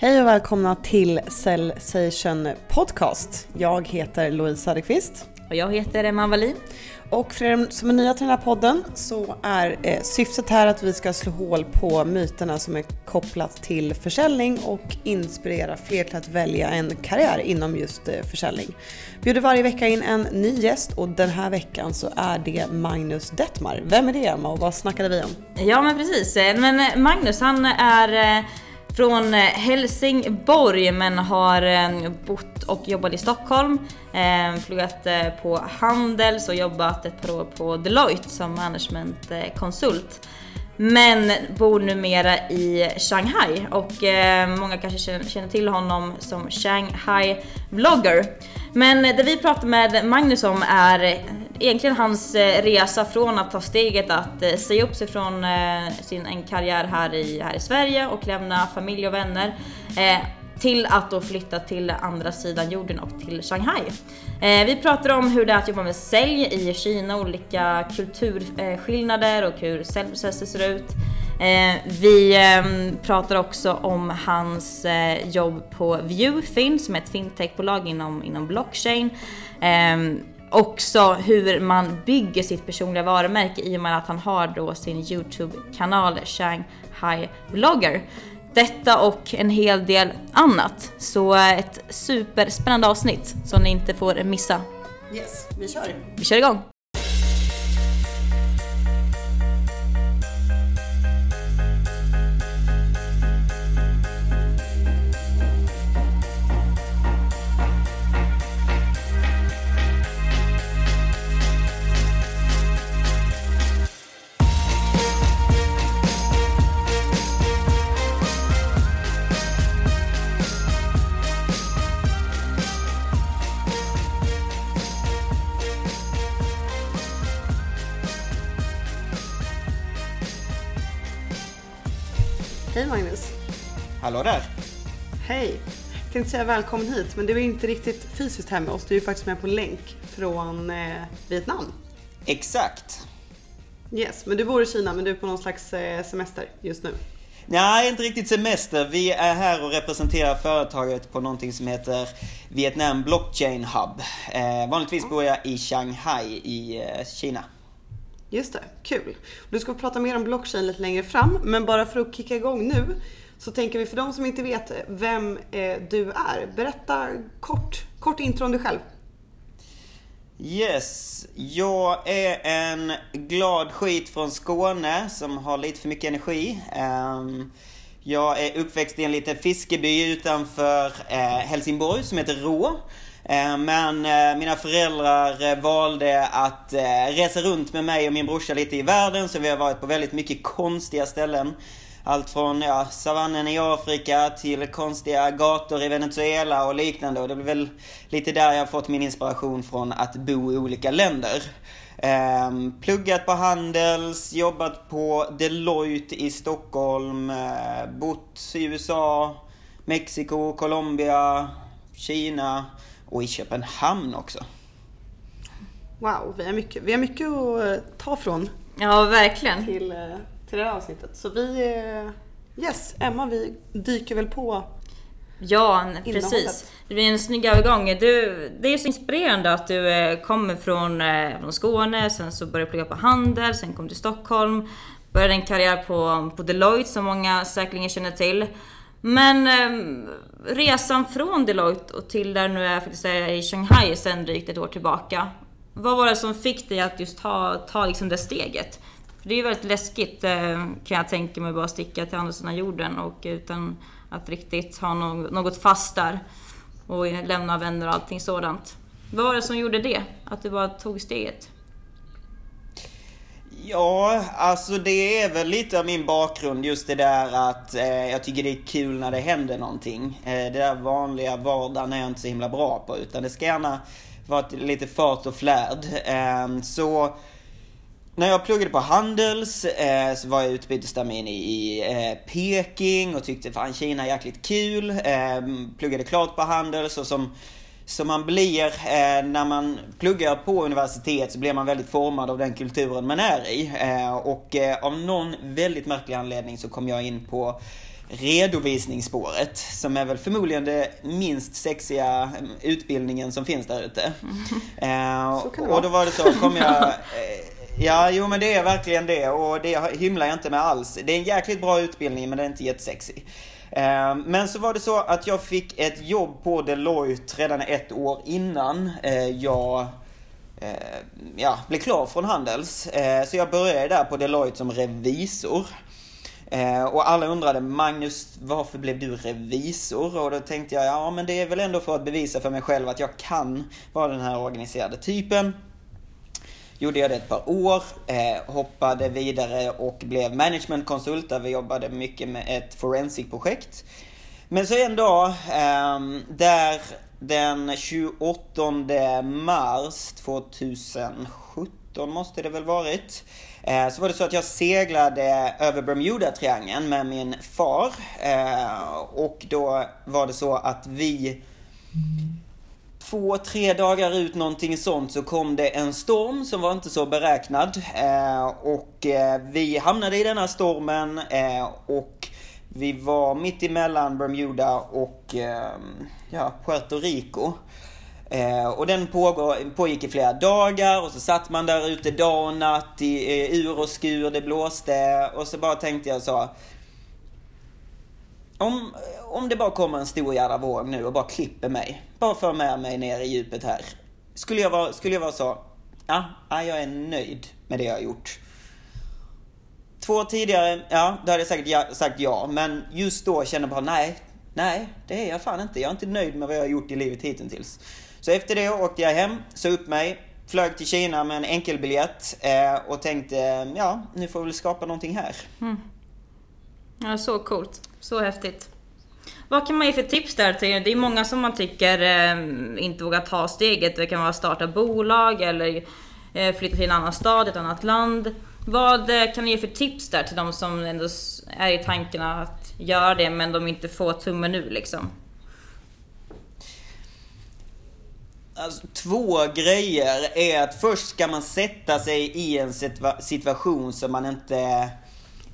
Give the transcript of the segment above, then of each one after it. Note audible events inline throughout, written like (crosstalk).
Hej och välkomna till Cellsation Podcast. Jag heter Louise Söderqvist. Och jag heter Emma Wallin. Och för er som är nya till den här podden så är eh, syftet här att vi ska slå hål på myterna som är kopplat till försäljning och inspirera fler till att välja en karriär inom just eh, försäljning. Vi bjuder varje vecka in en ny gäst och den här veckan så är det Magnus Detmar. Vem är det Emma och vad snackade vi om? Ja men precis, men Magnus han är eh, från eh, Helsingborg men har eh, bott och jobbat i Stockholm. Eh, Pluggat på Handels och jobbat ett par år på Deloitte som managementkonsult. Men bor numera i Shanghai och många kanske känner till honom som Shanghai vlogger. Men det vi pratar med Magnus om är egentligen hans eh, resa från att ta steget att eh, säga upp sig från eh, sin en karriär här i, här i Sverige och lämna familj och vänner till att då flytta till andra sidan jorden och till Shanghai. vi pratar om hur det är att jobba med sälj i Kina, olika kulturskillnader och hur säljprocesser ser ut. vi ehm, pratar också om hans jobb på Viewfin som är ett fintechbolag inom, inom blockchain. Ehm, Också hur man bygger sitt personliga varumärke i och med att han har då sin Youtube-kanal Shanghai Vlogger. Detta och en hel del annat. Så ett superspännande avsnitt som ni inte får missa. Yes, vi kör! Vi kör igång! Hallå där! Hej! Jag tänkte säga välkommen hit, men du är inte riktigt fysiskt här med oss. Du är faktiskt med på länk från eh, Vietnam. Exakt. Yes, men du bor i Kina, men du är på någon slags eh, semester just nu. Nej, inte riktigt semester. Vi är här och representerar företaget på någonting som heter Vietnam Blockchain Hub. Eh, vanligtvis bor jag i Shanghai i eh, Kina. Just det, kul. Du ska prata mer om blockchain lite längre fram, men bara för att kicka igång nu så tänker vi för de som inte vet vem eh, du är, berätta kort, kort intro om dig själv. Yes, jag är en glad skit från Skåne som har lite för mycket energi. Ehm, jag är uppväxt i en liten fiskeby utanför eh, Helsingborg som heter Rå. Ehm, men eh, mina föräldrar valde att resa runt med mig och min brorsa lite i världen så vi har varit på väldigt mycket konstiga ställen. Allt från ja, savannen i Afrika till konstiga gator i Venezuela och liknande. Och det är väl lite där jag har fått min inspiration från att bo i olika länder. Um, pluggat på Handels, jobbat på Deloitte i Stockholm, uh, bott i USA, Mexiko, Colombia, Kina och i Köpenhamn också. Wow, vi har mycket, vi har mycket att eh, ta från. Ja, verkligen. Till, eh, till det här avsnittet. Så vi, yes, Emma vi dyker väl på Ja, precis. Det blir en snygg övergång. Du, det är så inspirerande att du eh, kommer från, eh, från Skåne, sen så började plugga på Handel, sen kom till Stockholm, började en karriär på, på Deloitte som många säkerligen känner till. Men eh, resan från Deloitte och till där nu är faktiskt är i Shanghai sen drygt ett år tillbaka. Vad var det som fick dig att just ta, ta liksom det steget? Det är ju väldigt läskigt eh, kan jag tänka mig, bara sticka till andra sidan jorden och utan att riktigt ha något fast där och lämna vänner och allting sådant. Vad var det som gjorde det? Att du bara tog steget? Ja, alltså det är väl lite av min bakgrund just det där att eh, jag tycker det är kul när det händer någonting. Eh, det där vanliga vardagen är jag inte så himla bra på utan det ska gärna vara lite fart och flärd. Eh, så när jag pluggade på Handels eh, så var jag utbytestermin i, i eh, Peking och tyckte fan Kina är jäkligt kul. Eh, pluggade klart på Handels och som, som man blir eh, när man pluggar på universitet så blir man väldigt formad av den kulturen man är i. Eh, och eh, av någon väldigt märklig anledning så kom jag in på redovisningsspåret. Som är väl förmodligen det minst sexiga utbildningen som finns där ute. Mm. och då var det så, kom jag... (laughs) Ja, jo men det är verkligen det och det hymlar jag inte med alls. Det är en jäkligt bra utbildning men den är inte jättesexig. Eh, men så var det så att jag fick ett jobb på Deloitte redan ett år innan eh, jag eh, ja, blev klar från Handels. Så jag började där på Deloitte som revisor. Och alla undrade, Magnus, varför blev du revisor? Och då tänkte jag, ja men det är väl ändå för att bevisa för mig själv att jag kan vara den här organiserade typen. Gjorde jag det ett par år, eh, hoppade vidare och blev managementkonsult där vi jobbade mycket med ett forensic-projekt. Men så en dag, eh, där den 28 mars 2017 måste det väl varit, Eh, så var det så att jag seglade över Bermuda-triangeln med min far. Eh, och då var det så att vi två, tre dagar ut någonting sånt så kom det en storm som var inte så beräknad. Eh, och eh, vi hamnade i denna stormen eh, och vi var mitt emellan Bermuda och eh, ja, Puerto Rico. Eh, och den pågår, pågick i flera dagar och så satt man där ute dag och natt i eh, ur och skur, det blåste och så bara tänkte jag så. Om, om det bara kommer en stor jävla våg nu och bara klipper mig. Bara för med mig ner i djupet här. Skulle jag vara, skulle jag vara så, ja, jag är nöjd med det jag har gjort. Två tidigare, ja, då hade jag säkert ja, sagt ja. Men just då kände jag bara, nej, nej, det är jag fan inte. Jag är inte nöjd med vad jag har gjort i livet hittills. Så efter det åkte jag hem, sa upp mig, flög till Kina med en enkelbiljett eh, och tänkte, ja, nu får vi väl skapa någonting här. Mm. Ja, så coolt. Så häftigt. Vad kan man ge för tips där till? Det är många som man tycker eh, inte vågar ta steget. Det kan vara att starta bolag eller eh, flytta till en annan stad, ett annat land. Vad eh, kan ni ge för tips där till de som ändå är i tankarna att göra det men de inte får tummen ur liksom? Alltså, två grejer är att först ska man sätta sig i en situation som man inte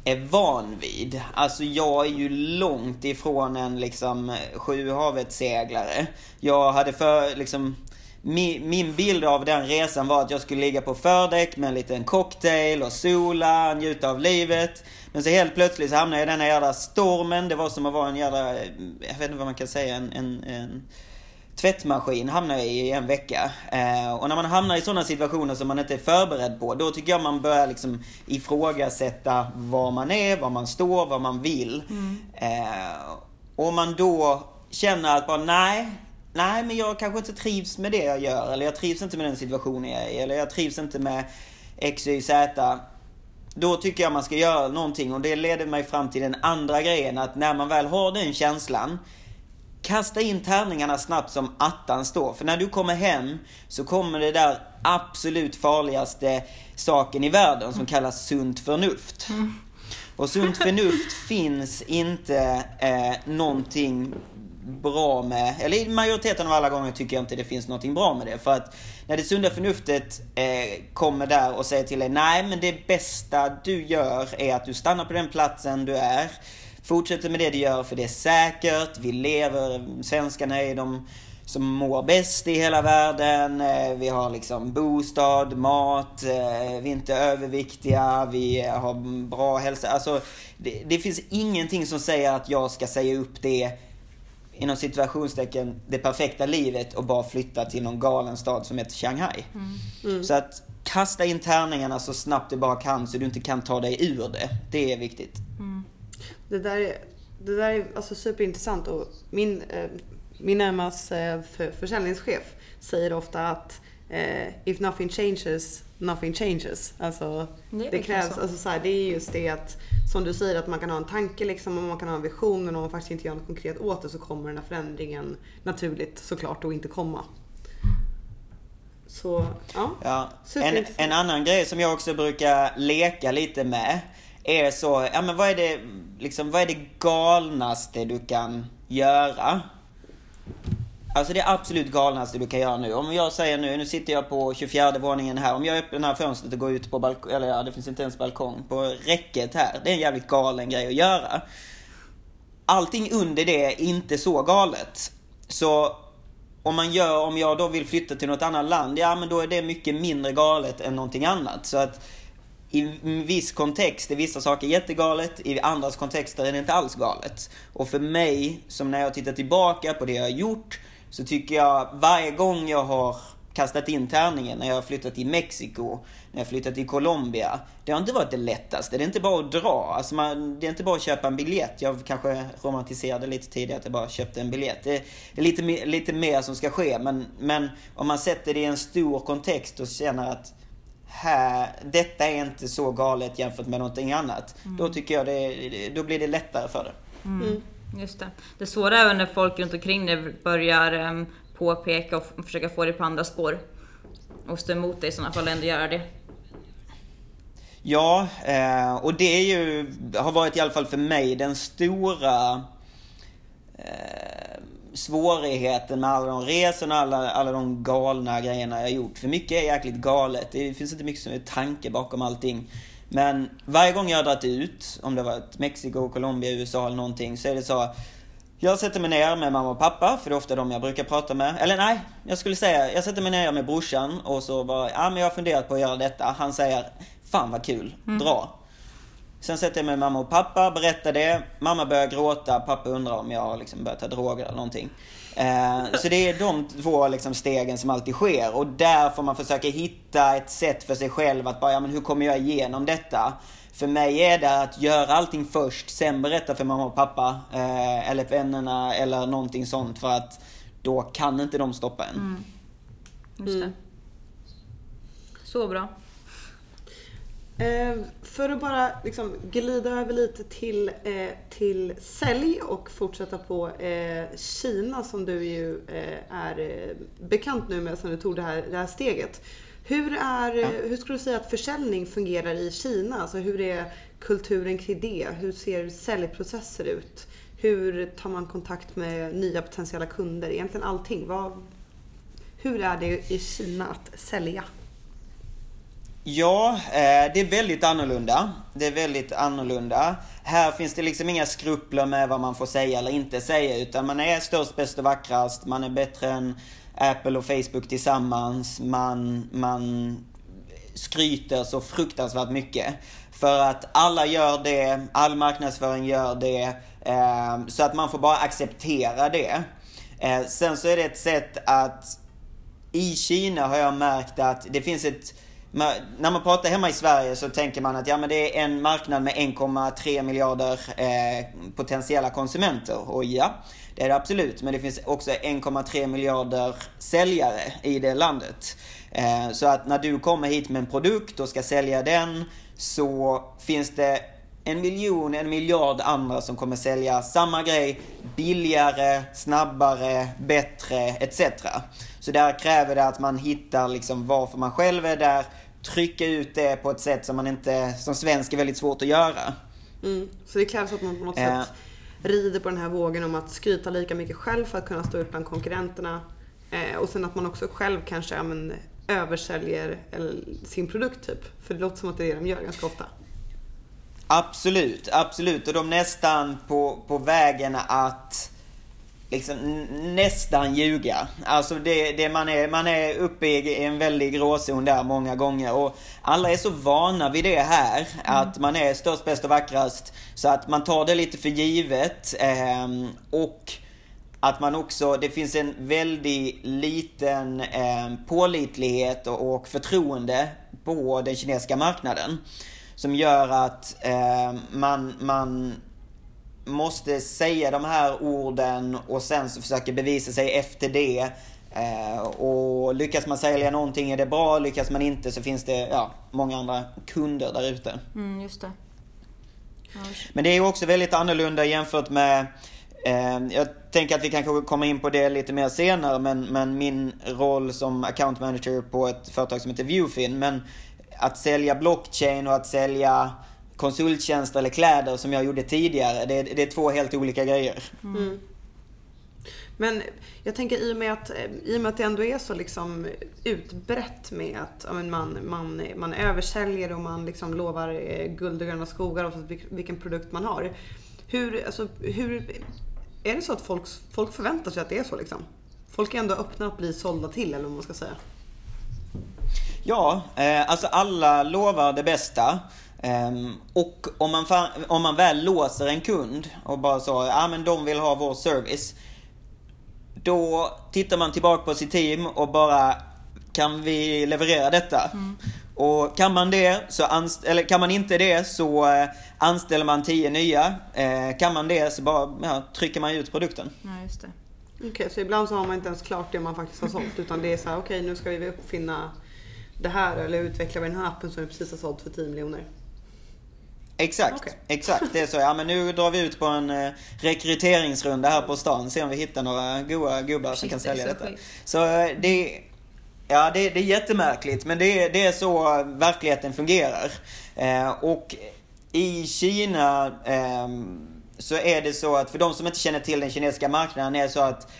är van vid. Alltså jag är ju långt ifrån en liksom sjuhavets seglare. Jag hade för liksom min, min bild av den resan var att jag skulle ligga på fördäck med en liten cocktail och sola, njuta av livet. Men så helt plötsligt så hamnade jag i den här jävla stormen. Det var som att vara en jävla, jag vet inte vad man kan säga, en, en, en tvättmaskin hamnar jag i en vecka. Eh, och när man hamnar i sådana situationer som man inte är förberedd på, då tycker jag man börjar liksom ifrågasätta var man är, var man står, vad man vill. Mm. Eh, och man då känner att bara nej, nej men jag kanske inte trivs med det jag gör. Eller jag trivs inte med den situationen jag är i. Eller jag trivs inte med X, Y, Z. Då tycker jag man ska göra någonting och det leder mig fram till den andra grejen att när man väl har den känslan Kasta in tärningarna snabbt som attan står. För när du kommer hem så kommer det där absolut farligaste saken i världen som kallas sunt förnuft. Mm. Och sunt förnuft (laughs) finns inte eh, någonting bra med, eller i majoriteten av alla gånger tycker jag inte det finns någonting bra med det. För att när det sunda förnuftet eh, kommer där och säger till dig, nej men det bästa du gör är att du stannar på den platsen du är. Fortsätter med det du gör för det är säkert. Vi lever, svenskarna är de som mår bäst i hela världen. Eh, vi har liksom bostad, mat, eh, vi är inte överviktiga, vi har bra hälsa. Alltså, det, det finns ingenting som säger att jag ska säga upp det inom situationstecken det perfekta livet och bara flytta till någon galen stad som heter Shanghai. Mm. Mm. Så att kasta in tärningarna så snabbt du bara kan så du inte kan ta dig ur det. Det är viktigt. Det där är, det där är alltså superintressant och min, eh, min närmaste eh, för, försäljningschef säger ofta att eh, if nothing changes, nothing changes. Alltså, det, det krävs, så. alltså så här, det är just det att som du säger att man kan ha en tanke liksom och man kan ha en vision men om man faktiskt inte gör något konkret åt det så kommer den här förändringen naturligt såklart att inte komma. Så, ja. ja. En, en annan grej som jag också brukar leka lite med är så, ja men vad är det, liksom, vad är det galnaste du kan göra? Alltså det absolut galnaste du kan göra nu. Om jag säger nu, nu sitter jag på 24 våningen här. Om jag öppnar det här fönstret och går ut på balkong, eller ja, det finns inte ens balkong. På räcket här. Det är en jävligt galen grej att göra. allting under det är inte så galet. Så om man gör, om jag då vill flytta till något annat land, ja men då är det mycket mindre galet än någonting annat. Så att i en viss kontext är vissa saker jättegalet, i andras kontexter är det inte alls galet. Och för mig, som när jag tittar tillbaka på det jag har gjort, så tycker jag varje gång jag har kastat in tärningen när jag har flyttat till Mexiko, när jag har flyttat till Colombia. Det har inte varit det lättaste. Det är inte bara att dra. Alltså man, det är inte bara att köpa en biljett. Jag kanske romantiserade lite tidigare att jag bara köpte en biljett. Det är lite, lite mer som ska ske. Men, men om man sätter det i en stor kontext och känner att här, detta är inte så galet jämfört med någonting annat. Mm. Då tycker jag det, då blir det lättare för det. Mm. mm. Just det. Det svåra är när folk runt omkring dig börjar um, påpeka och försöka få dig på andra spår. Och stå emot dig i sådana fall, ändå göra det. Ja, eh, och det är ju, har varit i alla fall för mig den stora eh, svårigheten med alla de resorna, alla, alla de galna grejerna jag gjort. För mycket är jäkligt galet. Det finns inte mycket som är tanke bakom allting. Men varje gång jag har dragit ut, om det var Mexiko, Colombia, USA eller någonting, så är det så jag sätter mig ner med mamma och pappa, för det är ofta de jag brukar prata med. Eller nej, jag skulle säga, jag sätter mig ner med brorsan och så bara, ja men jag har funderat på att göra detta. Han säger, fan vad kul, mm. Sen sätter jag mig med mamma och pappa, berättar det. Mamma börjar gråta, pappa undrar om jag har liksom börjat ta droger eller någonting. Eh, så det är de två liksom stegen som alltid sker. Och där får man försöka hitta ett sätt för sig själv att bara, ja men hur kommer jag igenom detta? För mig är det att göra allting först, sen berätta för mamma och pappa, eh, eller vännerna eller någonting sånt för att då kan inte de stoppa en. Mm. Just det. Mm. Så bra. Eh, för att bara liksom glida över lite till, eh, till sälj och fortsätta på eh, Kina som du ju eh, är eh, bekant nu med sen du tog det här, det här steget. Hur, är, ja. hur skulle du säga att försäljning fungerar i Kina? Alltså hur är kulturen kring det? Hur ser säljprocesser ut? Hur tar man kontakt med nya potentiella kunder? Egentligen allting. Vad, hur är det i Kina att sälja? Ja, eh, det är väldigt annorlunda. Det är väldigt annorlunda. Här finns det liksom inga skrupler med vad man får säga eller inte säga, utan man är störst, bäst och vackrast. Man är bättre än Apple och Facebook tillsammans. Man, man skryter så fruktansvärt mycket. För att alla gör det, all marknadsföring gör det. Eh, så att man får bara acceptera det. Eh, sen så är det ett sätt att i Kina har jag märkt att det finns ett när man pratar hemma i Sverige så tänker man att ja, men det är en marknad med 1,3 miljarder eh, potentiella konsumenter. Och ja, det är det absolut. Men det finns också 1,3 miljarder säljare i det landet. Eh, så att när du kommer hit med en produkt och ska sälja den så finns det en miljon, en miljard andra som kommer sälja samma grej billigare, snabbare, bättre etc. Så där kräver det att man hittar liksom varför man själv är där, trycka ut det på ett sätt som man inte, som svensk är väldigt svårt att göra. Mm. Så det krävs att man på något äh. sätt rider på den här vågen om att skryta lika mycket själv för att kunna stå ut bland konkurrenterna. Eh, och sen att man också själv kanske men, översäljer sin produkt typ. För det låter som att det är det de gör ganska ofta. Absolut, absolut. Och de nästan på, på vägen att liksom nästan ljuga. Alltså det, det man, är, man är uppe i en väldig gråzon där många gånger. Och alla är så vana vid det här. Mm. Att man är störst, bäst och vackrast. Så att man tar det lite för givet. Eh, och att man också, det finns en väldigt liten eh, pålitlighet och, och förtroende på den kinesiska marknaden. Som gör att eh, man, man måste säga de här orden och sen så försöker bevisa sig efter det. Eh, och lyckas man sälja någonting är det bra, lyckas man inte så finns det ja, många andra kunder där ute. Mm, just det. Men det är också väldigt annorlunda jämfört med eh, jag tänker att vi kanske kommer in på det lite mer senare, men, men min roll som account manager på ett företag som heter Viewfin. Men att sälja blockchain och att sälja konsulttjänster eller kläder som jag gjorde tidigare. Det, det är två helt olika grejer. Mm. Men jag tänker i och, med att, i och med att det ändå är så liksom utbrett med att man, man, man översäljer och man liksom lovar eh, guld och gröna skogar oavsett vilken produkt man har. Hur, alltså, hur, är det så att folk, folk förväntar sig att det är så liksom? Folk är ändå öppna att bli sålda till eller vad man ska säga. Ja, eh, alltså alla lovar det bästa. Um, och om man, om man väl låser en kund och bara så, ja men de vill ha vår service. Då tittar man tillbaka på sitt team och bara, kan vi leverera detta? Mm. Och kan man det, så eller kan man inte det så eh, anställer man tio nya. Eh, kan man det så bara ja, trycker man ut produkten. Ja, just det. Okej, okay, så ibland så har man inte ens klart det man faktiskt har sålt utan det är så här, okej okay, nu ska vi uppfinna det här eller utveckla den här appen som vi precis har sålt för 10 miljoner. Exakt, okay. exakt. Det är så. Ja men nu drar vi ut på en eh, rekryteringsrunda här på stan. Se om vi hittar några goa gubbar som kan sälja detta. Så eh, det, ja, det, det är jättemärkligt men det, det är så verkligheten fungerar. Eh, och i Kina eh, så är det så att för de som inte känner till den kinesiska marknaden är det så att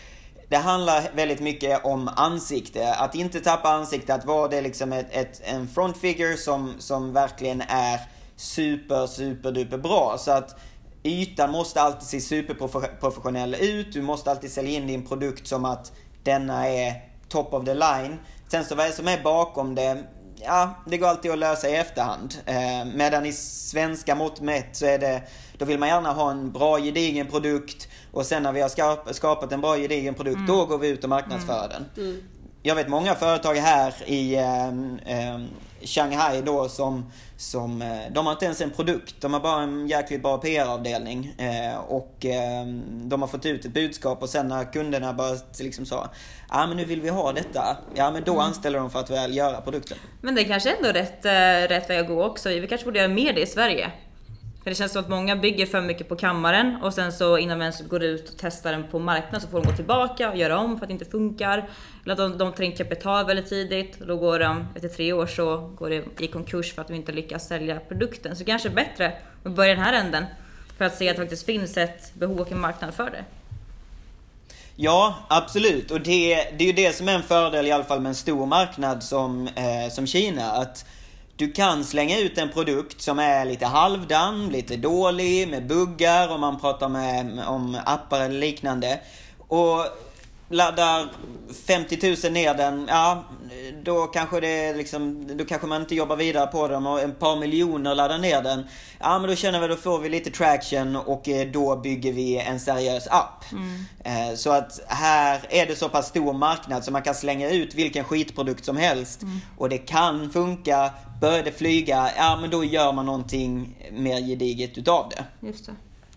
det handlar väldigt mycket om ansikte. Att inte tappa ansikte, att vara det liksom ett, ett, en front figure som, som verkligen är super, super duper bra. Så att ytan måste alltid se superprofessionell ut. Du måste alltid sälja in din produkt som att denna är top of the line. Sen så vad är det som är bakom det? Ja, det går alltid att lösa i efterhand. Eh, medan i svenska mått mätt så är det, då vill man gärna ha en bra gedigen produkt och sen när vi har skapat en bra gedigen produkt, mm. då går vi ut och marknadsför mm. den. Mm. Jag vet många företag här i eh, eh, Shanghai då som, som, eh, de har inte ens en produkt. De har bara en jäkligt bra PR-avdelning. Eh, och eh, de har fått ut ett budskap och sen när kunderna bara liksom sa Ja ah, men nu vill vi ha detta. Ja men då mm. anställer de för att väl göra produkten. Men det är kanske ändå rätt, rätt väg att gå också. Vi kanske borde göra mer det i Sverige. För det känns som att många bygger för mycket på kammaren och sen så innan man går ut och testar den på marknaden så får de gå tillbaka och göra om för att det inte funkar. Eller att de, de tar in kapital väldigt tidigt och då går de, efter tre år så går det i konkurs för att de inte lyckas sälja produkten. Så kanske bättre att börja den här änden för att se att det faktiskt finns ett behov och en marknad för det. Ja, absolut. Och det, det är ju det som är en fördel i alla fall med en stor marknad som, eh, som Kina. Att du kan slänga ut en produkt som är lite halvdan, lite dålig, med buggar om man pratar med, om appar eller liknande. Och laddar 50 000 ner den, ja då kanske det liksom, då kanske man inte jobbar vidare på den och ett par miljoner laddar ner den. Ja men då känner vi, då får vi lite traction och eh, då bygger vi en seriös app. Mm. Eh, så att här är det så pass stor marknad så man kan slänga ut vilken skitprodukt som helst mm. och det kan funka. Börjar det flyga, ja men då gör man någonting mer gediget utav det. Just det.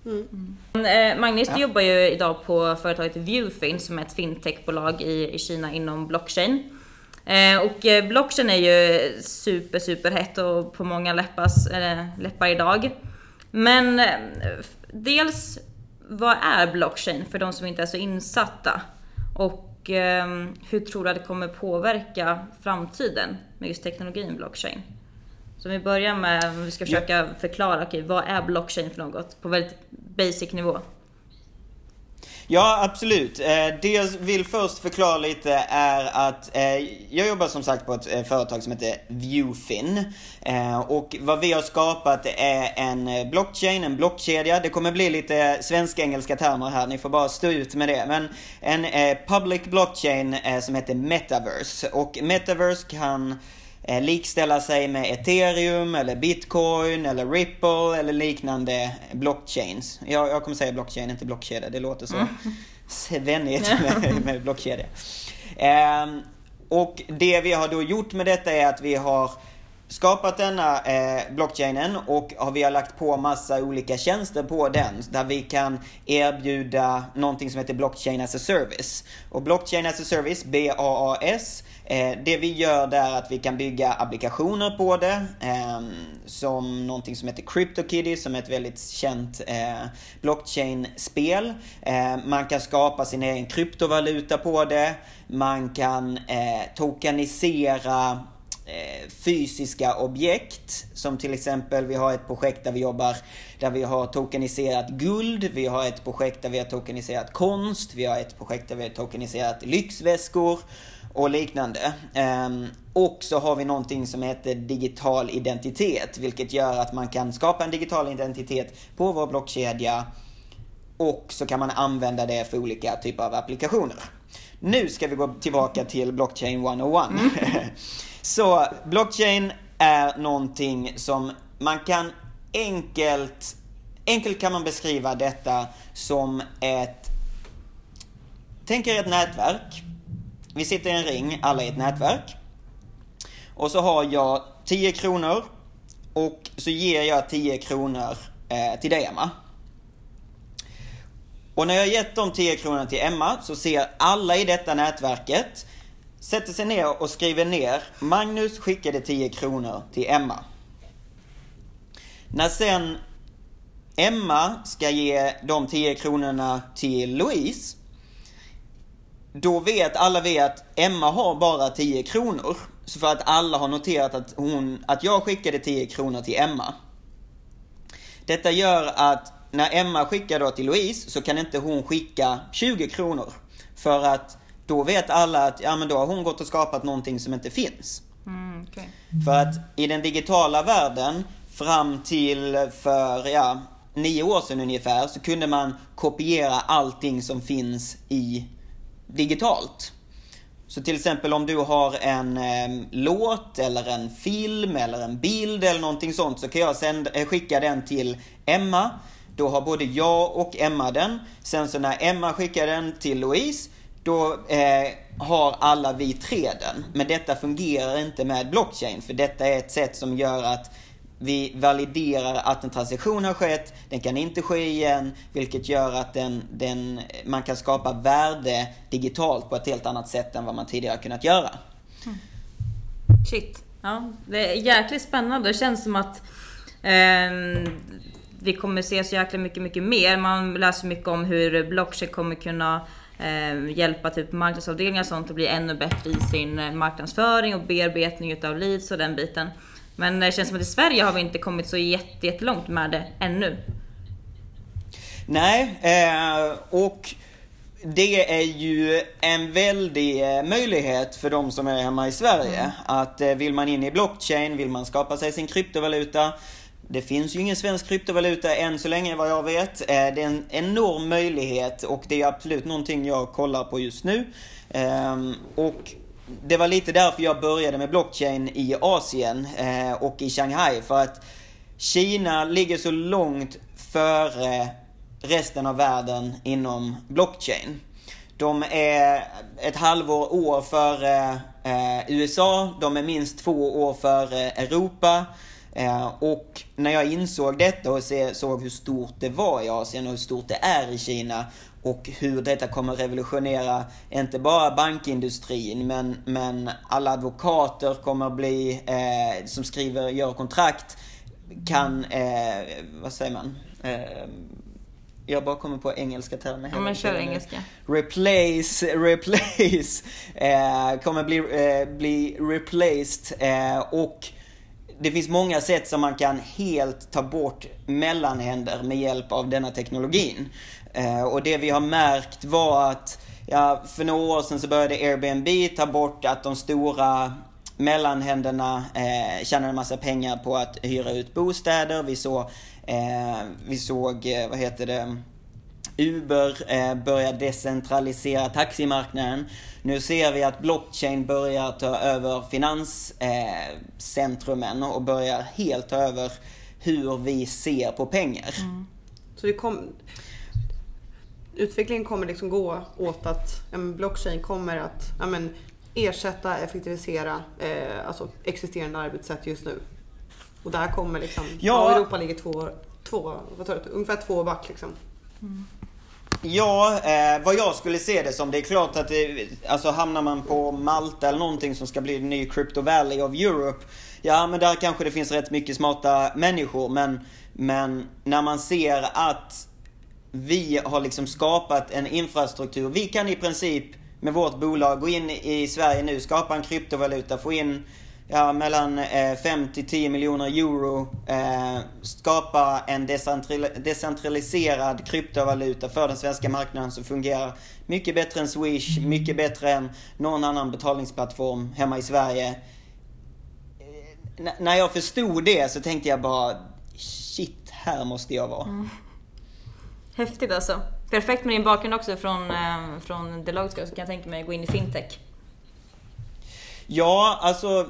Mm. Mm. Magnus, du jobbar ju idag på företaget Viewfin som är ett fintechbolag i, i Kina inom blockchain. Eh, och eh, blockchain är ju super, super hett och på många läppas, äh, läppar idag. Men dels, vad är blockchain för de som inte är så insatta? Och äh, hur tror du att det kommer påverka framtiden med just teknologin blockchain? Så vi börjar med, om vi ska försöka ja. förklara, okay, vad är blockchain för något på väldigt basic nivå? Ja, absolut. Eh, det jag vill först förklara lite är att eh, jag jobbar som sagt på ett eh, företag som heter Viewfin. Och vad vi har skapat är en blockchain, en blockkedja. Det kommer bli lite svensk-engelska termer här, ni får bara stå ut med det. Men en public blockchain som heter Metaverse. Och Metaverse kan eh, likställa sig med ethereum eller bitcoin eller ripple eller liknande blockchains. Jag, jag kommer säga blockchain, inte blockkedja. Det låter så mm. (laughs) svennigt (laughs) med, med blockkedja. Eh, och det vi har då gjort med detta är att vi har skapat denna eh, blockchainen och har vi har lagt på massa olika tjänster på den där vi kan erbjuda någonting som heter blockchain as a service. Och blockchain as a service, BAAS, Eh, det vi gör där är att vi kan bygga applikationer på det ehm, som någonting som heter CryptoKitty som är ett väldigt känt eh, blockchain-spel. Eh, man kan skapa sin egen kryptovaluta på det. Man kan tokenisera fysiska objekt. Som till exempel, vi har ett projekt där vi jobbar där vi har tokeniserat guld, vi har ett projekt där vi har tokeniserat konst, vi har ett projekt där vi har tokeniserat lyxväskor och liknande. Ehm, och så har vi någonting som heter digital identitet, vilket gör att man kan skapa en digital identitet på vår blockkedja och så kan man använda det för olika typer av applikationer. Nu ska vi gå tillbaka till Blockchain 101. Mm. (laughs) så blockchain är någonting som man kan enkelt, enkelt kan man beskriva detta som ett, tänk er ett nätverk. Vi sitter i en ring, alla i ett nätverk. Och så har jag 10 kronor och så ger jag 10 kronor eh, till dig Emma. Och när jag har gett de 10 kronorna till Emma så ser alla i detta nätverket sätter sig ner och skriver ner Magnus skickade 10 kronor till Emma. När sen Emma ska ge de 10 kronorna till Louise då vet alla vi att Emma har bara 10 kronor. Så för att alla har noterat att, hon, att jag skickade 10 kronor till Emma. Detta gör att när Emma skickar då till Louise så kan inte hon skicka 20 kronor. För att då vet alla att ja, men då har hon gått och skapat någonting som inte finns. Mm, okay. För att i den digitala världen fram till för ja, nio år sedan ungefär så kunde man kopiera allting som finns i digitalt. Så till exempel om du har en eh, låt eller en film eller en bild eller någonting sånt så kan jag sända, eh, skicka den till Emma. Då har både jag och Emma den. Sen så när Emma skickar den till Louise då eh, har alla vi tre den. Men detta fungerar inte med blockchain för detta är ett sätt som gör att vi validerar att en transaktion har skett, den kan inte ske igen, vilket gör att den, den, man kan skapa värde digitalt på ett helt annat sätt än vad man tidigare kunnat göra. Mm. Shit. Ja, det är jäkligt spännande. Det känns som att eh, vi kommer se så jäkla mycket, mycket mer. Man läser mycket om hur blockchain kommer kunna eh, hjälpa typ marknadsavdelningar och sånt att bli ännu bättre i sin eh, marknadsföring och bearbetning utav leads och den biten. Men det känns som att i Sverige har vi inte kommit så jättelångt med det ännu. Nej, eh, och det är ju en väldig eh, möjlighet för de som är hemma i Sverige. Mm. Att eh, vill man in i blockchain, vill man skapa sig sin kryptovaluta. Det finns ju ingen svensk kryptovaluta än så länge vad jag vet. Det är en enorm möjlighet och det är absolut någonting jag kollar på just nu. Ehm, och det var lite därför jag började med blockchain i Asien eh, och i Shanghai. För att Kina ligger så långt före resten av världen inom blockchain. De är ett halvår år före eh, USA, de är minst två år före Europa. Eh, och när jag insåg detta och se, såg hur stort det var i Asien och hur stort det är i Kina och hur detta kommer revolutionera inte bara bankindustrin men, men alla advokater kommer bli, eh, som skriver, gör kontrakt, kan, eh, vad säger man? Eh, jag bara kommer på engelska termer. Ja men kör engelska. Replace, (laughs) replace, eh, kommer bli, eh, bli replaced eh, och det finns många sätt som man kan helt ta bort mellanhänder med hjälp av denna teknologin. Eh, och det vi har märkt var att ja, för några år sedan så började Airbnb ta bort att de stora mellanhänderna eh, tjänade en massa pengar på att hyra ut bostäder. Vi, såg... eh, vi såg, eh, vad heter det, Uber eh, börjar decentralisera taximarknaden. Nu ser vi att blockchain börjar ta över finanscentrumen eh, och börjar helt ta över hur vi ser på pengar. Mm. Så det kom, utvecklingen kommer liksom gå åt att en blockchain kommer att ja, men, ersätta, effektivisera eh, alltså existerande arbetssätt just nu. Och där kommer liksom, ja. Europa ligger två, två, vad tar det, ungefär två back liksom. Mm. Ja, eh, vad jag skulle se det som, det är klart att det, alltså hamnar man på Malta eller någonting som ska bli en ny Crypto Valley of Europe. Ja, men där kanske det finns rätt mycket smarta människor, men, men när man ser att vi har liksom skapat en infrastruktur. Vi kan i princip med vårt bolag gå in i Sverige nu, skapa en kryptovaluta, få in ja, mellan eh, 5 till 10 miljoner euro eh, skapa en decentraliserad kryptovaluta för den svenska marknaden som fungerar mycket bättre än Swish, mycket bättre än någon annan betalningsplattform hemma i Sverige. Eh, n när jag förstod det så tänkte jag bara shit, här måste jag vara. Mm. Häftigt alltså. Perfekt med din bakgrund också från, eh, från Deloitte så kan jag tänka mig att gå in i fintech. Ja, alltså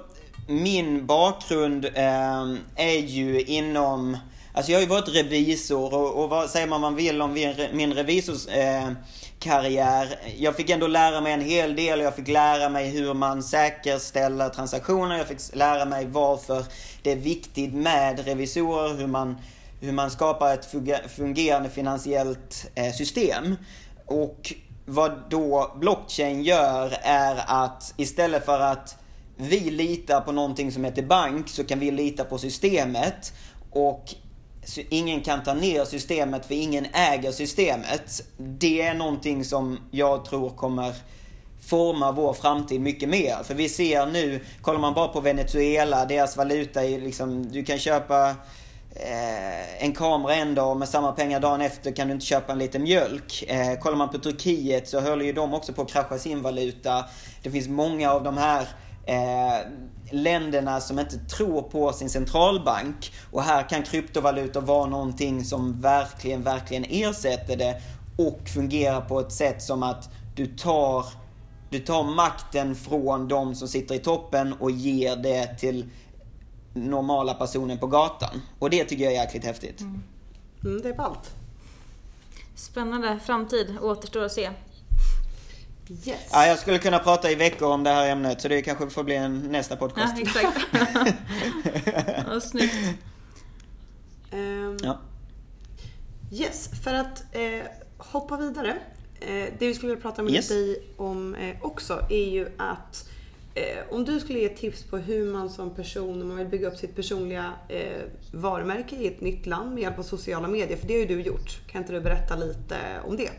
min bakgrund eh, är ju inom Alltså jag har ju varit revisor och, och vad säger man man vill om min revisorskarriär. Eh, jag fick ändå lära mig en hel del. Jag fick lära mig hur man säkerställer transaktioner. Jag fick lära mig varför det är viktigt med revisorer. Hur man, hur man skapar ett fungerande finansiellt eh, system. Och vad då blockchain gör är att istället för att vi litar på någonting som heter bank så kan vi lita på systemet. Och ingen kan ta ner systemet för ingen äger systemet. Det är någonting som jag tror kommer forma vår framtid mycket mer. För vi ser nu, kollar man bara på Venezuela, deras valuta är liksom, du kan köpa eh, en kamera en dag och med samma pengar dagen efter kan du inte köpa en liten mjölk. Eh, kollar man på Turkiet så höll ju de också på att krascha sin valuta. Det finns många av de här eh, länderna som inte tror på sin centralbank. Och här kan kryptovalutor vara någonting som verkligen, verkligen ersätter det och fungerar på ett sätt som att du tar, du tar makten från de som sitter i toppen och ger det till normala personer på gatan. Och det tycker jag är jäkligt häftigt. Mm. Mm, det är ballt. Spännande framtid, återstår att se. Yes. Ja, jag skulle kunna prata i veckor om det här ämnet så det kanske får bli en nästa podcast. Ja, exakt. (laughs) ja, snyggt. Um, ja. Yes, för att eh, hoppa vidare. Eh, det vi skulle vilja prata med yes. dig om eh, också är ju att eh, om du skulle ge tips på hur man som person, om man vill bygga upp sitt personliga eh, varumärke i ett nytt land med hjälp av sociala medier, för det har ju du gjort. Kan inte du berätta lite om det?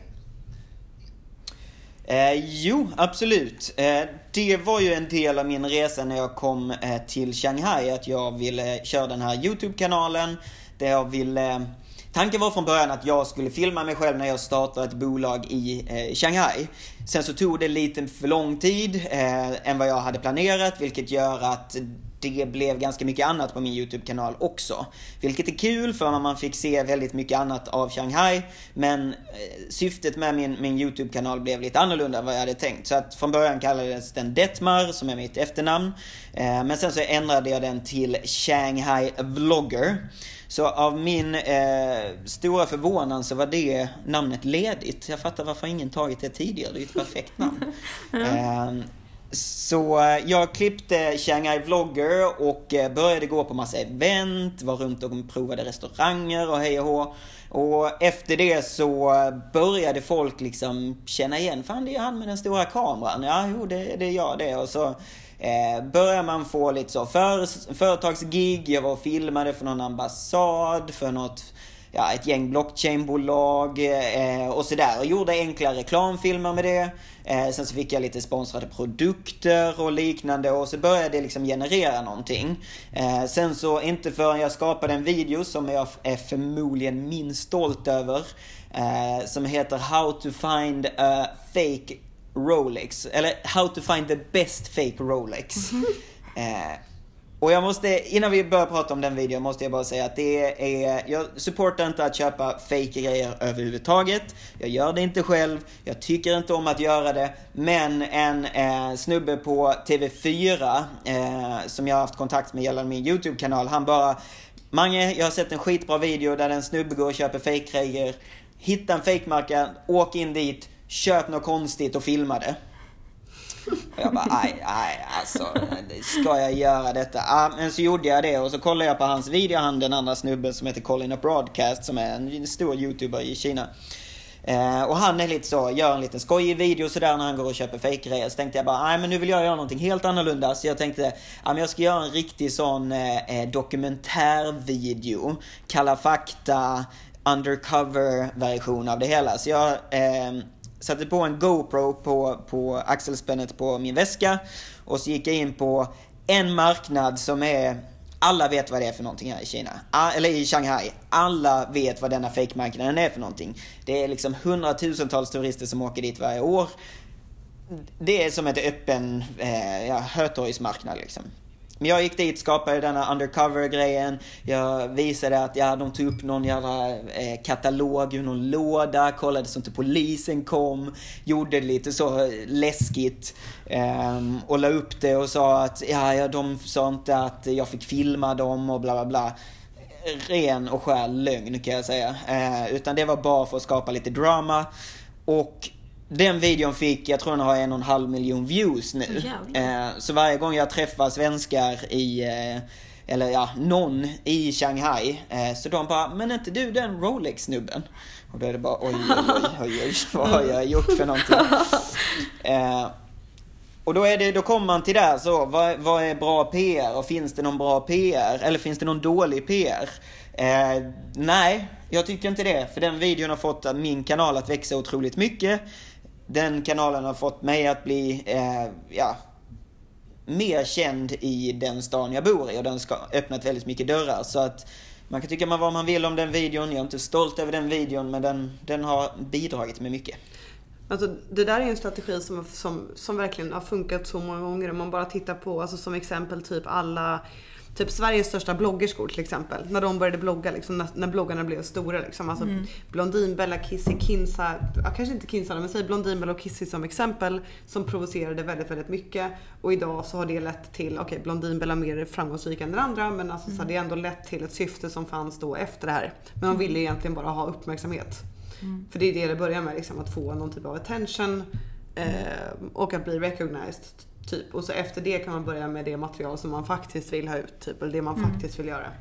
Eh, jo, absolut. Eh, det var ju en del av min resa när jag kom eh, till Shanghai, att jag ville köra den här YouTube-kanalen. Där jag ville... Tanken var från början att jag skulle filma mig själv när jag startade ett bolag i eh, Shanghai. Sen så tog det lite för lång tid eh, än vad jag hade planerat, vilket gör att det blev ganska mycket annat på min YouTube-kanal också. Vilket är kul för man fick se väldigt mycket annat av Shanghai. Men eh, syftet med min, min YouTube-kanal blev lite annorlunda än vad jag hade tänkt. Så att från början kallades den Detmar, som är mitt efternamn. Eh, men sen så ändrade jag den till Shanghai Vlogger. Så av min eh, stora förvånan så var det namnet ledigt. Jag fattar varför ingen tagit det tidigare. Det är ett perfekt namn. (laughs) eh, så jag klippte Shanghai Vlogger och eh, började gå på massa event, var runt och provade restauranger och hej och hå. Och efter det så började folk liksom känna igen, fan det är han med den stora kameran. Ja, jo det, det är jag det. Och så eh, börjar man få lite så för, företagsgig, jag var och filmade för någon ambassad, för något ja, ett gäng blockchainbolag eh, och sådär. Och gjorde enkla reklamfilmer med det. Eh, sen så fick jag lite sponsrade produkter och liknande och så började det liksom generera någonting. Eh, sen så inte förrän jag skapade en video som jag är förmodligen minst stolt över. Eh, som heter How to find a fake Rolex. Eller How to find the best fake Rolex. Mm (laughs) -hmm. Och jag måste, innan vi börjar prata om den videon, måste jag bara säga att det är, jag supportar inte att köpa fake grejer överhuvudtaget. Jag gör det inte själv, jag tycker inte om att göra det. Men en eh, snubbe på TV4, eh, som jag har haft kontakt med gällande min YouTube-kanal, han bara Mange, jag har sett en skitbra video där en snubbe går och köper fake grejer Hitta en fake-marknad, åk in dit, köp något konstigt och filma det. Och jag bara, aj, aj, alltså, ska jag göra detta? Ah, men så gjorde jag det och så kollade jag på hans video, han den andra snubben som heter Colin Broadcast som är en stor youtuber i Kina. Eh, och han är lite så, gör en liten skojig video sådär när han går och köper fejkgrejer. Så tänkte jag bara, nej men nu vill jag göra någonting helt annorlunda. Så jag tänkte, ja men jag ska göra en riktig sån eh, eh dokumentärvideo. Kalla fakta, undercover version av det hela. Så jag eh, satte på en GoPro på, på axelspännet på min väska och så gick jag in på en marknad som är alla vet vad det är för någonting här i Kina. Eller i Shanghai. Alla vet vad denna fake-marknaden är för någonting. Det är liksom hundratusentals turister som åker dit varje år. Det är som ett öppen eh, ja, Hötorgsmarknad liksom. Men jag gick dit, skapade denna undercover-grejen. Jag visade att ja, de tog upp någon jävla eh, katalog ur någon låda, kollade så inte polisen kom. Gjorde det lite så läskigt. Eh, och la upp det och sa att ja, ja, de sa inte att jag fick filma dem och bla bla bla. Ren och skär lögn kan jag säga. Eh, utan det var bara för att skapa lite drama. Och den videon fick, jag tror den har en och en halv miljon views nu. Eh, så varje gång jag träffar svenskar i, eh, eller ja, någon i Shanghai. Eh, så de bara, men är inte du den Rolex-snubben? Och då är det bara, oj, oj, oj, oj, oj vad har jag gjort för någonting? (laughs) Eh, och då, är det, då kommer man till där så, vad, vad är bra PR? Och finns det någon bra PR? Eller finns det någon dålig PR? Eh, nej, jag tycker inte det. För den videon har fått min kanal att växa otroligt mycket den kanalen har fått mig att bli, eh, ja, mer känd i den stan jag bor i och den har öppnat väldigt mycket dörrar. Så att man kan tycka vad man vill om den videon. Jag är inte stolt över den videon men den, den har bidragit med mycket. Alltså, det där är en strategi som, som, som verkligen har funkat så många gånger. Om man bara tittar på, alltså som exempel, typ alla typ Sveriges största bloggerskor till exempel. När de började blogga, liksom, när, när bloggarna blev stora. Liksom. Alltså, mm. Blondinbella, Kissy, Kinsa, ja, kanske inte Kinsa men säg Blondinbella och Kissy som exempel. Som provocerade väldigt, väldigt mycket. Och idag så har det lett till, okej okay, Blondinbella mer framgångsrik än den andra men alltså, mm. så det har ändå lett till ett syfte som fanns då efter det här. Men man ville egentligen bara ha uppmärksamhet. Mm. För det är det det börjar med, liksom, att få någon typ av attention eh, och att bli recognized Typ. Och så efter det kan man börja med det material som man faktiskt vill ha ut. Typ, eller det man mm. faktiskt vill göra.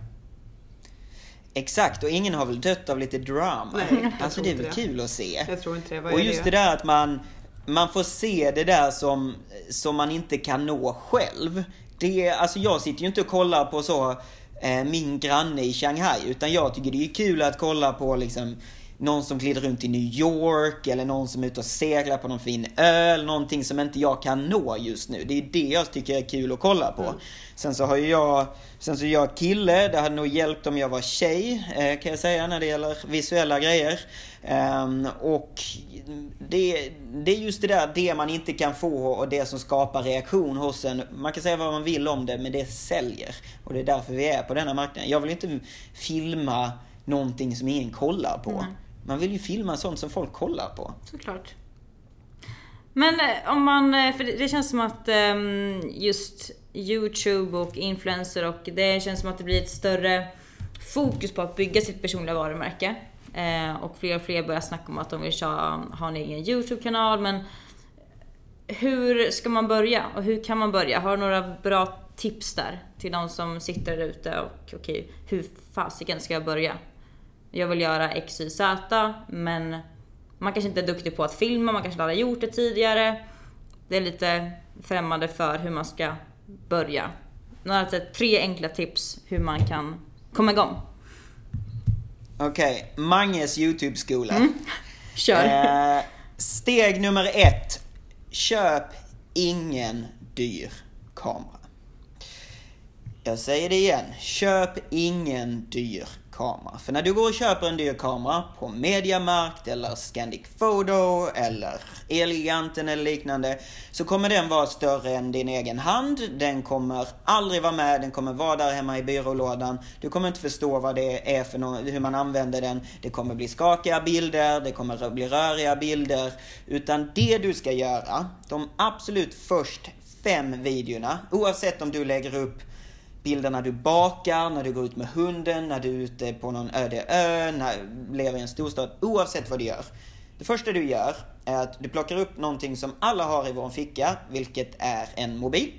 Exakt, och ingen har väl dött av lite drama? Nej, alltså det är väl det. kul att se. Jag tror inte det. Vad och just det? det där att man, man får se det där som, som man inte kan nå själv. Det, alltså jag sitter ju inte och kollar på så eh, min granne i Shanghai, utan jag tycker det är kul att kolla på liksom någon som glider runt i New York eller någon som är ute och seglar på någon fin öl. Någonting som inte jag kan nå just nu. Det är det jag tycker är kul att kolla på. Mm. Sen så har ju jag, sen så är jag kille. Det hade nog hjälpt om jag var tjej eh, kan jag säga när det gäller visuella grejer. Um, och det, det är just det där, det man inte kan få och det som skapar reaktion hos en. Man kan säga vad man vill om det men det säljer. Och det är därför vi är på denna marknaden. Jag vill inte filma någonting som ingen kollar på. Mm. Man vill ju filma sånt som folk kollar på. Såklart. Men eh, om man, eh, för det känns som att ehm, just Youtube och influencer och det känns som att det blir ett större fokus på att bygga sitt personliga varumärke. Eh, och fler och fler börjar snacka om att de vill ha en egen Youtube-kanal men hur ska man börja och hur kan man börja? Har du några bra tips där till de som sitter där ute och okej, okay, hur fasiken ska jag börja? Jag vill göra X, Y, Z men man kanske inte är duktig på att filma, man kanske aldrig har gjort det tidigare. Det är lite främmande för hur man ska börja. Några alltså, tre enkla tips hur man kan komma igång. Okej, okay. Manges YouTube-skola. Mm. (laughs) Kör. Eh, steg nummer ett. Köp ingen dyr kamera. Jag säger det igen. Köp ingen dyr kamera. För när du går och köper en dyr kamera på Mediamarkt eller Scandic Photo eller Elgiganten eller liknande så kommer den vara större än din egen hand. Den kommer aldrig vara med, den kommer vara där hemma i byrålådan. Du kommer inte förstå vad det är för något, hur man använder den. Det kommer bli skakiga bilder, det kommer bli röriga bilder. Utan det du ska göra, de absolut först fem videorna, oavsett om du lägger upp bilder när du bakar, när du går ut med hunden, när du är ute på någon öde ö, när du lever i en storstad. Oavsett vad du gör. Det första du gör är att du plockar upp någonting som alla har i vår ficka, vilket är en mobil.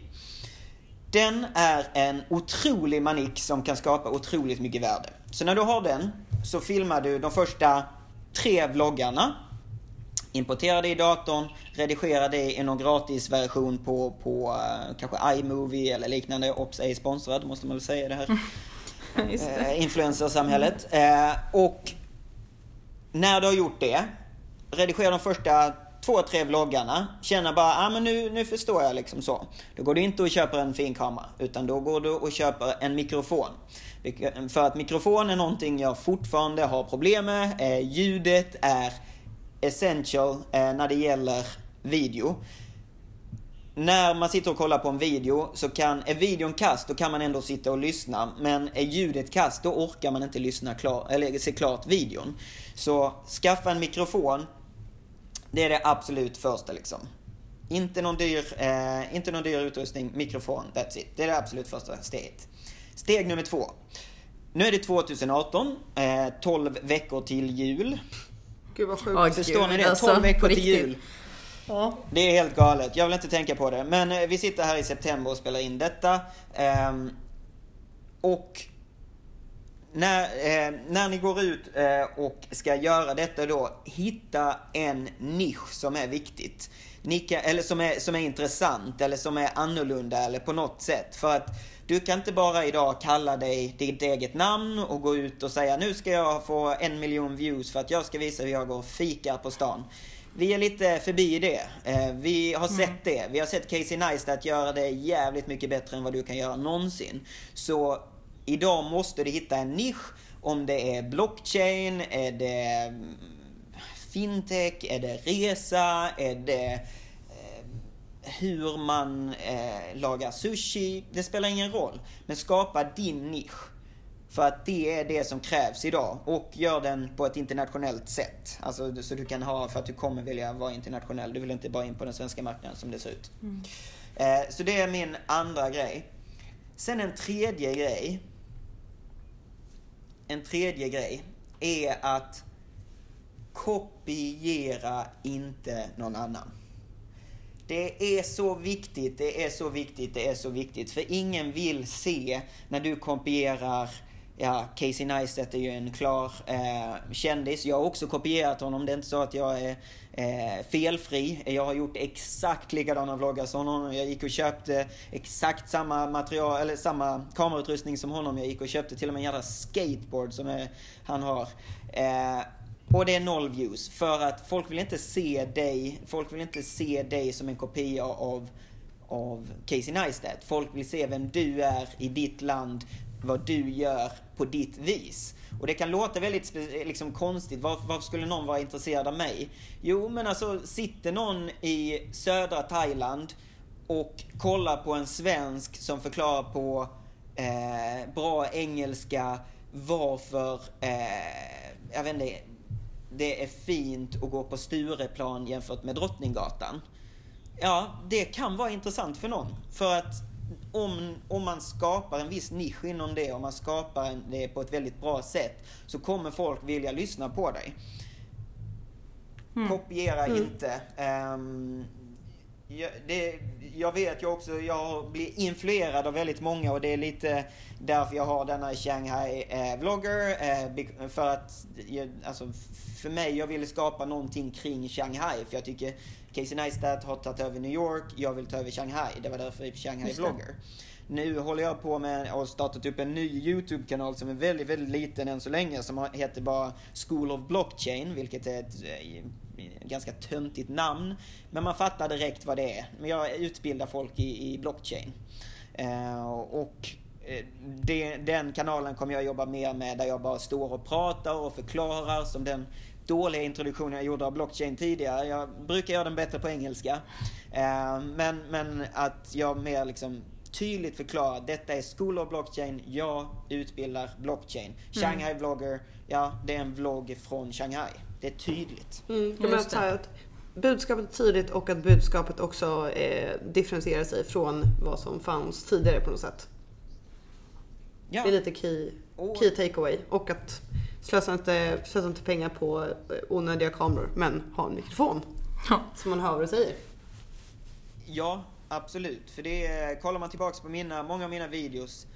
Den är en otrolig manik som kan skapa otroligt mycket värde. Så när du har den så filmar du de första tre vloggarna importera det i datorn, redigera det i någon gratisversion på, på uh, kanske iMovie eller liknande. Ops ej sponsrad måste man väl säga det här. (laughs) uh, influencersamhället. Uh, och när du har gjort det, redigera de första två, tre vloggarna känner bara, ah, men nu, nu förstår jag liksom så. Då går du inte och köper en fin kamera, utan då går du och köper en mikrofon. För att mikrofon är någonting jag fortfarande har problem med. Eh, ljudet är essential eh, när det gäller video. När man sitter och kollar på en video så kan, är videon kast då kan man ändå sitta och lyssna. Men är ljudet kast då orkar man inte lyssna klar, eller se klart videon. Så skaffa en mikrofon. Det är det absolut första liksom. Inte någon dyr, eh, inte någon dyr utrustning, mikrofon, that's it. Det är det absolut första steget. Steg nummer två. Nu är det 2018, eh, 12 veckor till jul. Gud vad sjukt. Oj, Förstår ni det? alltså, 12 på veckor till jul. Ja. Det är helt galet. Jag vill inte tänka på det. Men eh, vi sitter här i september och spelar in detta. Ehm, och när, eh, när ni går ut eh, och ska göra detta då, hitta en nisch som är viktigt. Ni kan, eller som är, som är intressant eller som är annorlunda eller på något sätt. För att du kan inte bara idag kalla dig ditt eget namn och gå ut och säga nu ska jag få en miljon views för att jag ska visa hur jag går och fikar på stan. Vi är lite förbi det. Eh, Vi har sett det. Vi har sett Casey Neistat göra det jävligt mycket bättre än vad du kan göra någonsin. Så idag måste du hitta en nisch. Om det är blockchain, är det mm, fintech, är det resa, är det hur man eh, lagar sushi. Det spelar ingen roll. Men skapa din nisch. För att det är det som krävs idag. Och gör den på ett internationellt sätt. Alltså så du kan ha, för att du kommer vilja vara internationell. Du vill inte bara in på den svenska marknaden som det ser ut. Eh, så det är min andra grej. Sen en tredje grej. En tredje grej är att kopiera inte någon annan. Det är så viktigt, det är så viktigt, det är så viktigt. För ingen vill se när du kopierar Ja, Casey Neistat är ju en klar eh, kändis. Jag har också kopierat honom. Det är inte så att jag är eh, felfri. Jag har gjort exakt likadana vloggar som honom. Jag gick och köpte exakt samma material, eller samma kamerautrustning som honom. Jag gick och köpte till och med en jävla skateboard som är, han har. Eh, och det är noll views. För att folk vill inte se dig, folk vill inte se dig som en kopia av, av Casey Neistat. Folk vill se vem du är i ditt land, vad du gör på ditt vis. Och det kan låta väldigt liksom konstigt. Varför, varför skulle någon vara intresserad av mig? Jo, men alltså sitter någon i södra Thailand och kollar på en svensk som förklarar på eh, bra engelska varför, eh, jag vet inte, det är fint att gå på Stureplan jämfört med Drottninggatan. Ja, det kan vara intressant för någon. För att om, om man skapar en viss nisch inom det, och man skapar det på ett väldigt bra sätt, så kommer folk vilja lyssna på dig. Kopiera inte. Ehm, jag, det, jag vet ju också, jag blir influerad av väldigt många och det är lite därför jag har denna Shanghai eh, vlogger. Eh, för att, alltså, för mig, jag ville skapa någonting kring Shanghai. För jag tycker Casey Neistat har tagit över New York, jag vill ta över Shanghai. Det var därför Shanghai Just det. vlogger. Nu håller jag på med och startat upp en ny YouTube-kanal som är väldigt, väldigt liten än så länge. Som heter bara School of Blockchain, vilket är ett eh, ganska töntigt namn. Men man fattar direkt vad det är. Men jag utbildar folk i, i blockchain. Eh, och eh, det, den kanalen kommer jag jobba mer med där jag bara står och pratar och förklarar som den dåliga introduktionen jag gjorde av blockchain tidigare. Jag brukar göra den bättre på engelska. Eh, men, men att jag mer liksom tydligt förklarar detta är School of Blockchain, jag utbildar blockchain. Shanghai Vlogger, ja det är en vlogg från Shanghai. Det är tydligt. Mm, så här att budskapet är tydligt och att budskapet också eh, differentierar sig från vad som fanns tidigare på något sätt. Ja. Det är lite key, key takeaway. Och att slösa inte, slösa inte pengar på eh, onödiga kameror, men ha en mikrofon. Ja. Så man hör vad du säger. Ja, absolut. För det är, kollar man tillbaks på mina, många av mina videos.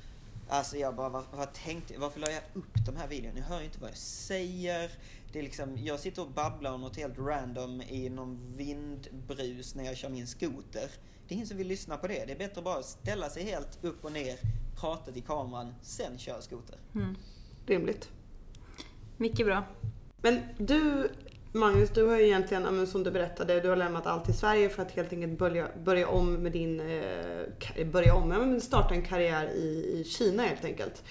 Alltså jag bara, vad, vad tänkte, varför la jag upp de här videorna? Ni hör ju inte vad jag säger. Det är liksom, jag sitter och babblar om något helt random i någon vindbrus när jag kör min skoter. Det är ingen som vill lyssna på det. Det är bättre att bara ställa sig helt upp och ner, prata till kameran, sen köra skoter. Rimligt. Mycket bra. Men du Magnus, du har ju egentligen, som du berättade, du har lämnat allt i Sverige för att helt enkelt börja, börja om med din, eh, börja om, men starta en karriär i, i Kina helt enkelt.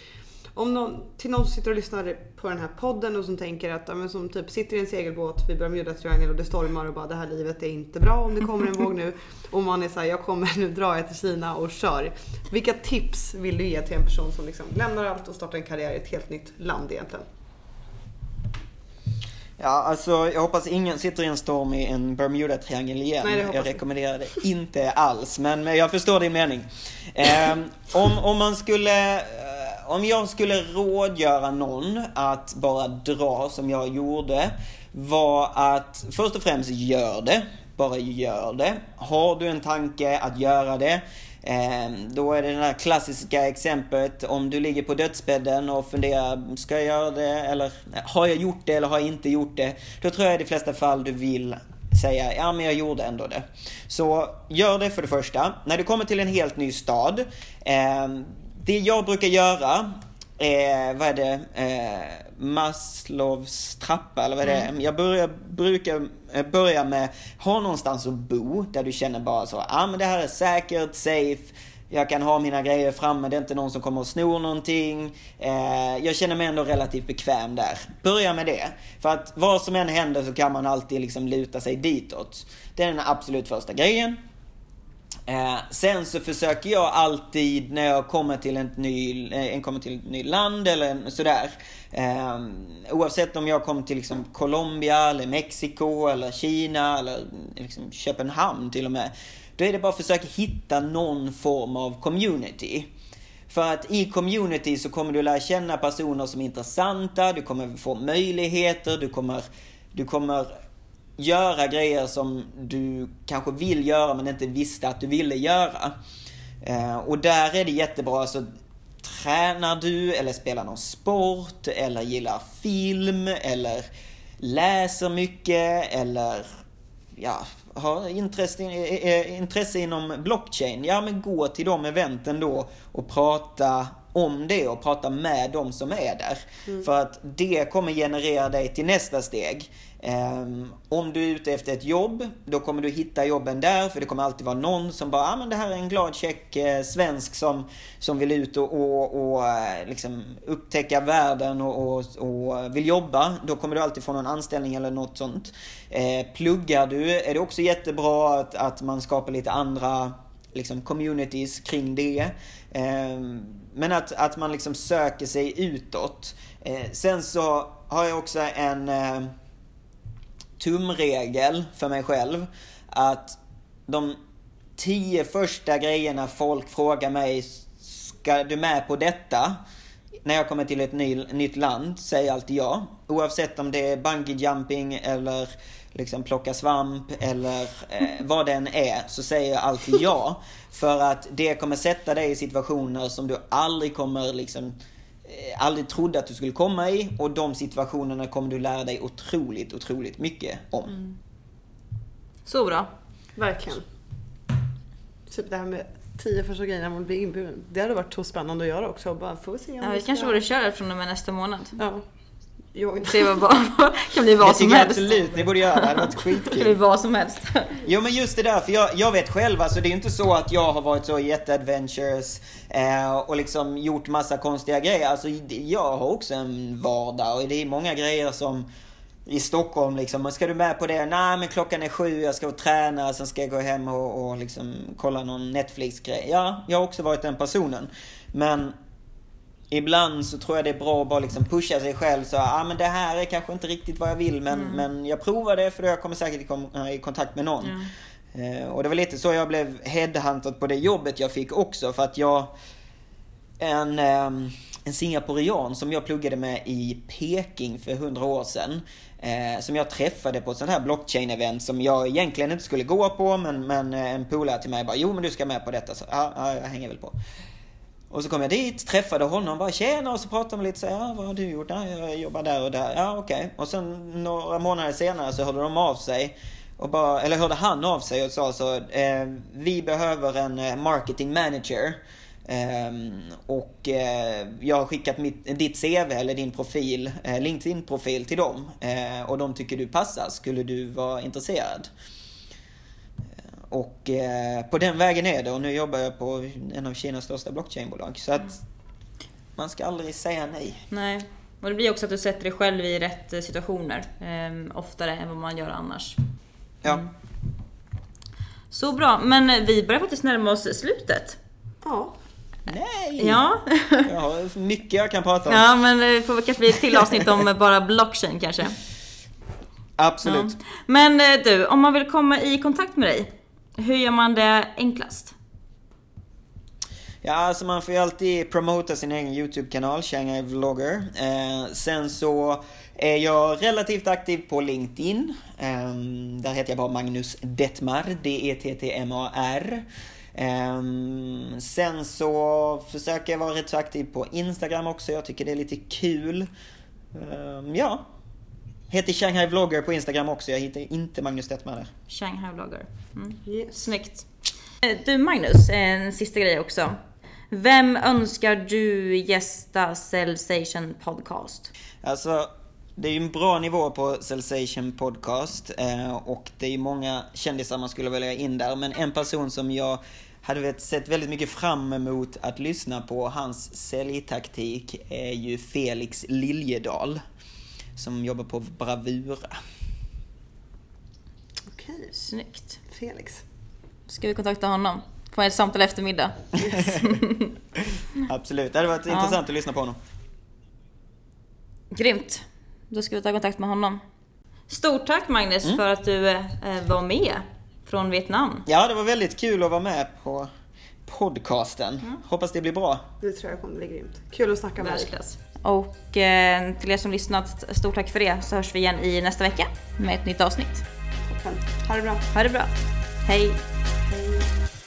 Om någon, till någon som sitter och lyssnar på den här podden och som tänker att, ja, men som typ sitter i en segelbåt vid Bermudatriangeln och det stormar och bara det här livet är inte bra om det kommer en våg nu. (laughs) Och man är såhär, jag kommer nu dra jag till Kina och kör. Vilka tips vill du ge till en person som liksom lämnar allt och startar en karriär i ett helt nytt land egentligen? Ja, alltså jag hoppas ingen sitter i en storm i en Bermuda-triangel igen. Nej, jag rekommenderar det inte alls, men jag förstår din mening. Eh, om, om man skulle eh, om jag skulle rådgöra någon att bara dra som jag gjorde var att först och främst gör det. Bara gör det. Har du en tanke att göra det Ehm, då är det det här klassiska exemplet om du ligger på dödsbädden och funderar, ska jag göra det eller har jag gjort det eller har jag inte gjort det? Då tror jag i de flesta fall du vill säga, ja men jag gjorde ändå det. Så gör det för det första. När du kommer till en helt ny stad, ehm, det jag brukar göra eh, vad är det, eh, Maslows trappa eller vad är det mm. Jag börjar, brukar eh, börja med, ha någonstans att bo där du känner bara så, ja ah, men det här är säkert, safe, jag kan ha mina grejer framme, det är inte någon som kommer och snor någonting. Eh, jag känner mig ändå relativt bekväm där. Börja med det. För att vad som än händer så kan man alltid liksom luta sig ditåt. Det är den absolut första grejen. Eh, sen så försöker jag alltid när jag kommer till ett nytt eh, till ett nytt land eller sådär. Eh, oavsett om jag kommer till liksom Colombia eller Mexiko eller Kina eller liksom Köpenhamn till och med. Då är det bara att försöka hitta någon form av community. För att i community så kommer du lära känna personer som är intressanta, du kommer få möjligheter, du kommer, du kommer göra grejer som du kanske vill göra men inte visste att du ville göra. Eh, och där är det jättebra, alltså tränar du eller spelar någon sport eller gillar film eller läser mycket eller ja, har intresse, intresse inom blockchain. Ja men gå till de eventen då och prata om det och prata med de som är där. Mm. För att det kommer generera dig till nästa steg. Ehm, om du är ute efter ett jobb, då kommer du hitta jobben där, för det kommer alltid vara någon som bara, ah, men det här är en glad check eh, svensk som, som vill ut och, och, och eh, liksom upptäcka världen och, och, och, vill jobba. Då kommer du alltid få någon anställning eller något sånt. Eh, pluggar du är det också jättebra att, att man skapar lite andra liksom communities kring det. Ehm, men att, att man liksom söker sig utåt. Sen så har jag också en eh, tumregel för mig själv. Att de tio första grejerna folk frågar mig, ska du med på detta? När jag kommer till ett ny, nytt land säger jag alltid ja. Oavsett om det är bungee jumping eller liksom plocka svamp eller eh, vad den är så säger jag alltid ja. (laughs) För att det kommer sätta dig i situationer som du aldrig kommer liksom aldrig trodde att du skulle komma i och de situationerna kommer du lära dig otroligt, otroligt mycket om. Mm. Så bra. Verkligen. Typ det här med tio första grejerna man blir inbjuden. Det hade varit så spännande att göra också. Bara, får vi se om ja, vi kanske borde köra från och med nästa månad. Ja. Jag Se vad bara, (laughs) kan bli vad som helst. absolut ni borde göra det. hade varit skitkul. kan bli vad som helst. Jo men just det där, för jag, jag vet själv alltså det är inte så att jag har varit så jätteadventures eh, och liksom gjort massa konstiga grejer. Alltså jag har också en vardag och det är många grejer som i Stockholm liksom, ska du med på det? Nej men klockan är sju, jag ska träna, sen ska jag gå hem och, och liksom kolla någon Netflix-grej. Ja, jag har också varit den personen. Men ibland så tror jag det är bra att bara liksom pusha sig själv så, ah, men det här är kanske inte riktigt vad jag vill men, mm. men jag provar det för jag kommer säkert i kontakt med någon. Mm. Eh, och det var lite så jag blev headhuntad på det jobbet jag fick också för att jag en, eh, en singaporian som jag pluggade med i Peking för hundra år sedan. Eh, som jag träffade på ett sånt här blockchain-event som jag egentligen inte skulle gå på men, men eh, en polare till mig bara Jo men du ska med på detta. Så ja, ja jag hänger väl på. Och så kom jag dit, träffade honom, bara tjena och så pratade man lite så ja vad har du gjort? Ja, jag jobbar där och där. Ja okej. Okay. Och sen några månader senare så hörde de av sig. Och bara, eller hörde han av sig och sa så, eh, vi behöver en eh, marketing manager. Eh, och eh, jag har skickat mitt, ditt CV eller din profil, eh, LinkedIn-profil till dem. Eh, och de tycker du passar. Skulle du vara intresserad? Och eh, på den vägen är det och nu jobbar jag på en av Kinas största blockchainbolag. Så att man ska aldrig säga nej. Nej. Och det blir också att du sätter dig själv i rätt eh, situationer. Eh, oftare än vad man gör annars. Ja. Mm. Så bra, men vi börjar faktiskt närma oss slutet. Ja. Nej! Ja, (laughs) Jag har mycket jag kan prata om. ja men det får kanske bli ett till avsnitt om bara blockchain kanske. Absolut. Ja. Men eh, du, om man vill komma i kontakt med dig, hur gör man det enklast? Ja, alltså man får ju alltid promota sin egen YouTube-kanal, Shanghai Vlogger. Eh, sen så är jag relativt aktiv på LinkedIn. Eh, där heter jag bara Magnus Detmar, D-E-T-T-M-A-R. Eh, sen så försöker jag vara rätt så aktiv på Instagram också, jag tycker det är lite kul. Eh, ja. Heter Shanghai Vlogger på Instagram också, jag hittar inte Magnus Detmar där. Shanghai Vlogger. Mm. Yes. Snyggt. Eh, Du Magnus, en sista grej också. Vem önskar du gästa Cellsation Podcast? Alltså, det är ju en bra nivå på Sensation Podcast eh, och det är ju många kändisar man skulle välja in där. Men en person som jag hade vet- sett väldigt mycket fram emot att lyssna på, hans säljtaktik, är ju Felix Liljedal. Som jobbar på Bravura. Okej, Snyggt. Felix. Ska vi kontakta honom? Få ett samtal eftermiddag. (laughs) Absolut, det hade varit Ja. intressant att lyssna på honom. Grymt. Då ska vi ta kontakt med honom. Stort tack Magnus för att du eh, var med från Vietnam. Ja, det var väldigt kul att vara med på podcasten. Hoppas det blir bra. Det tror jag kommer bli grymt. Kul att snacka med dig. Och eh, till er som lyssnat, stort tack för det. Så hörs vi igen i nästa vecka med ett nytt avsnitt. Toppen. Ha det bra. Ha det bra. Hej! Hej.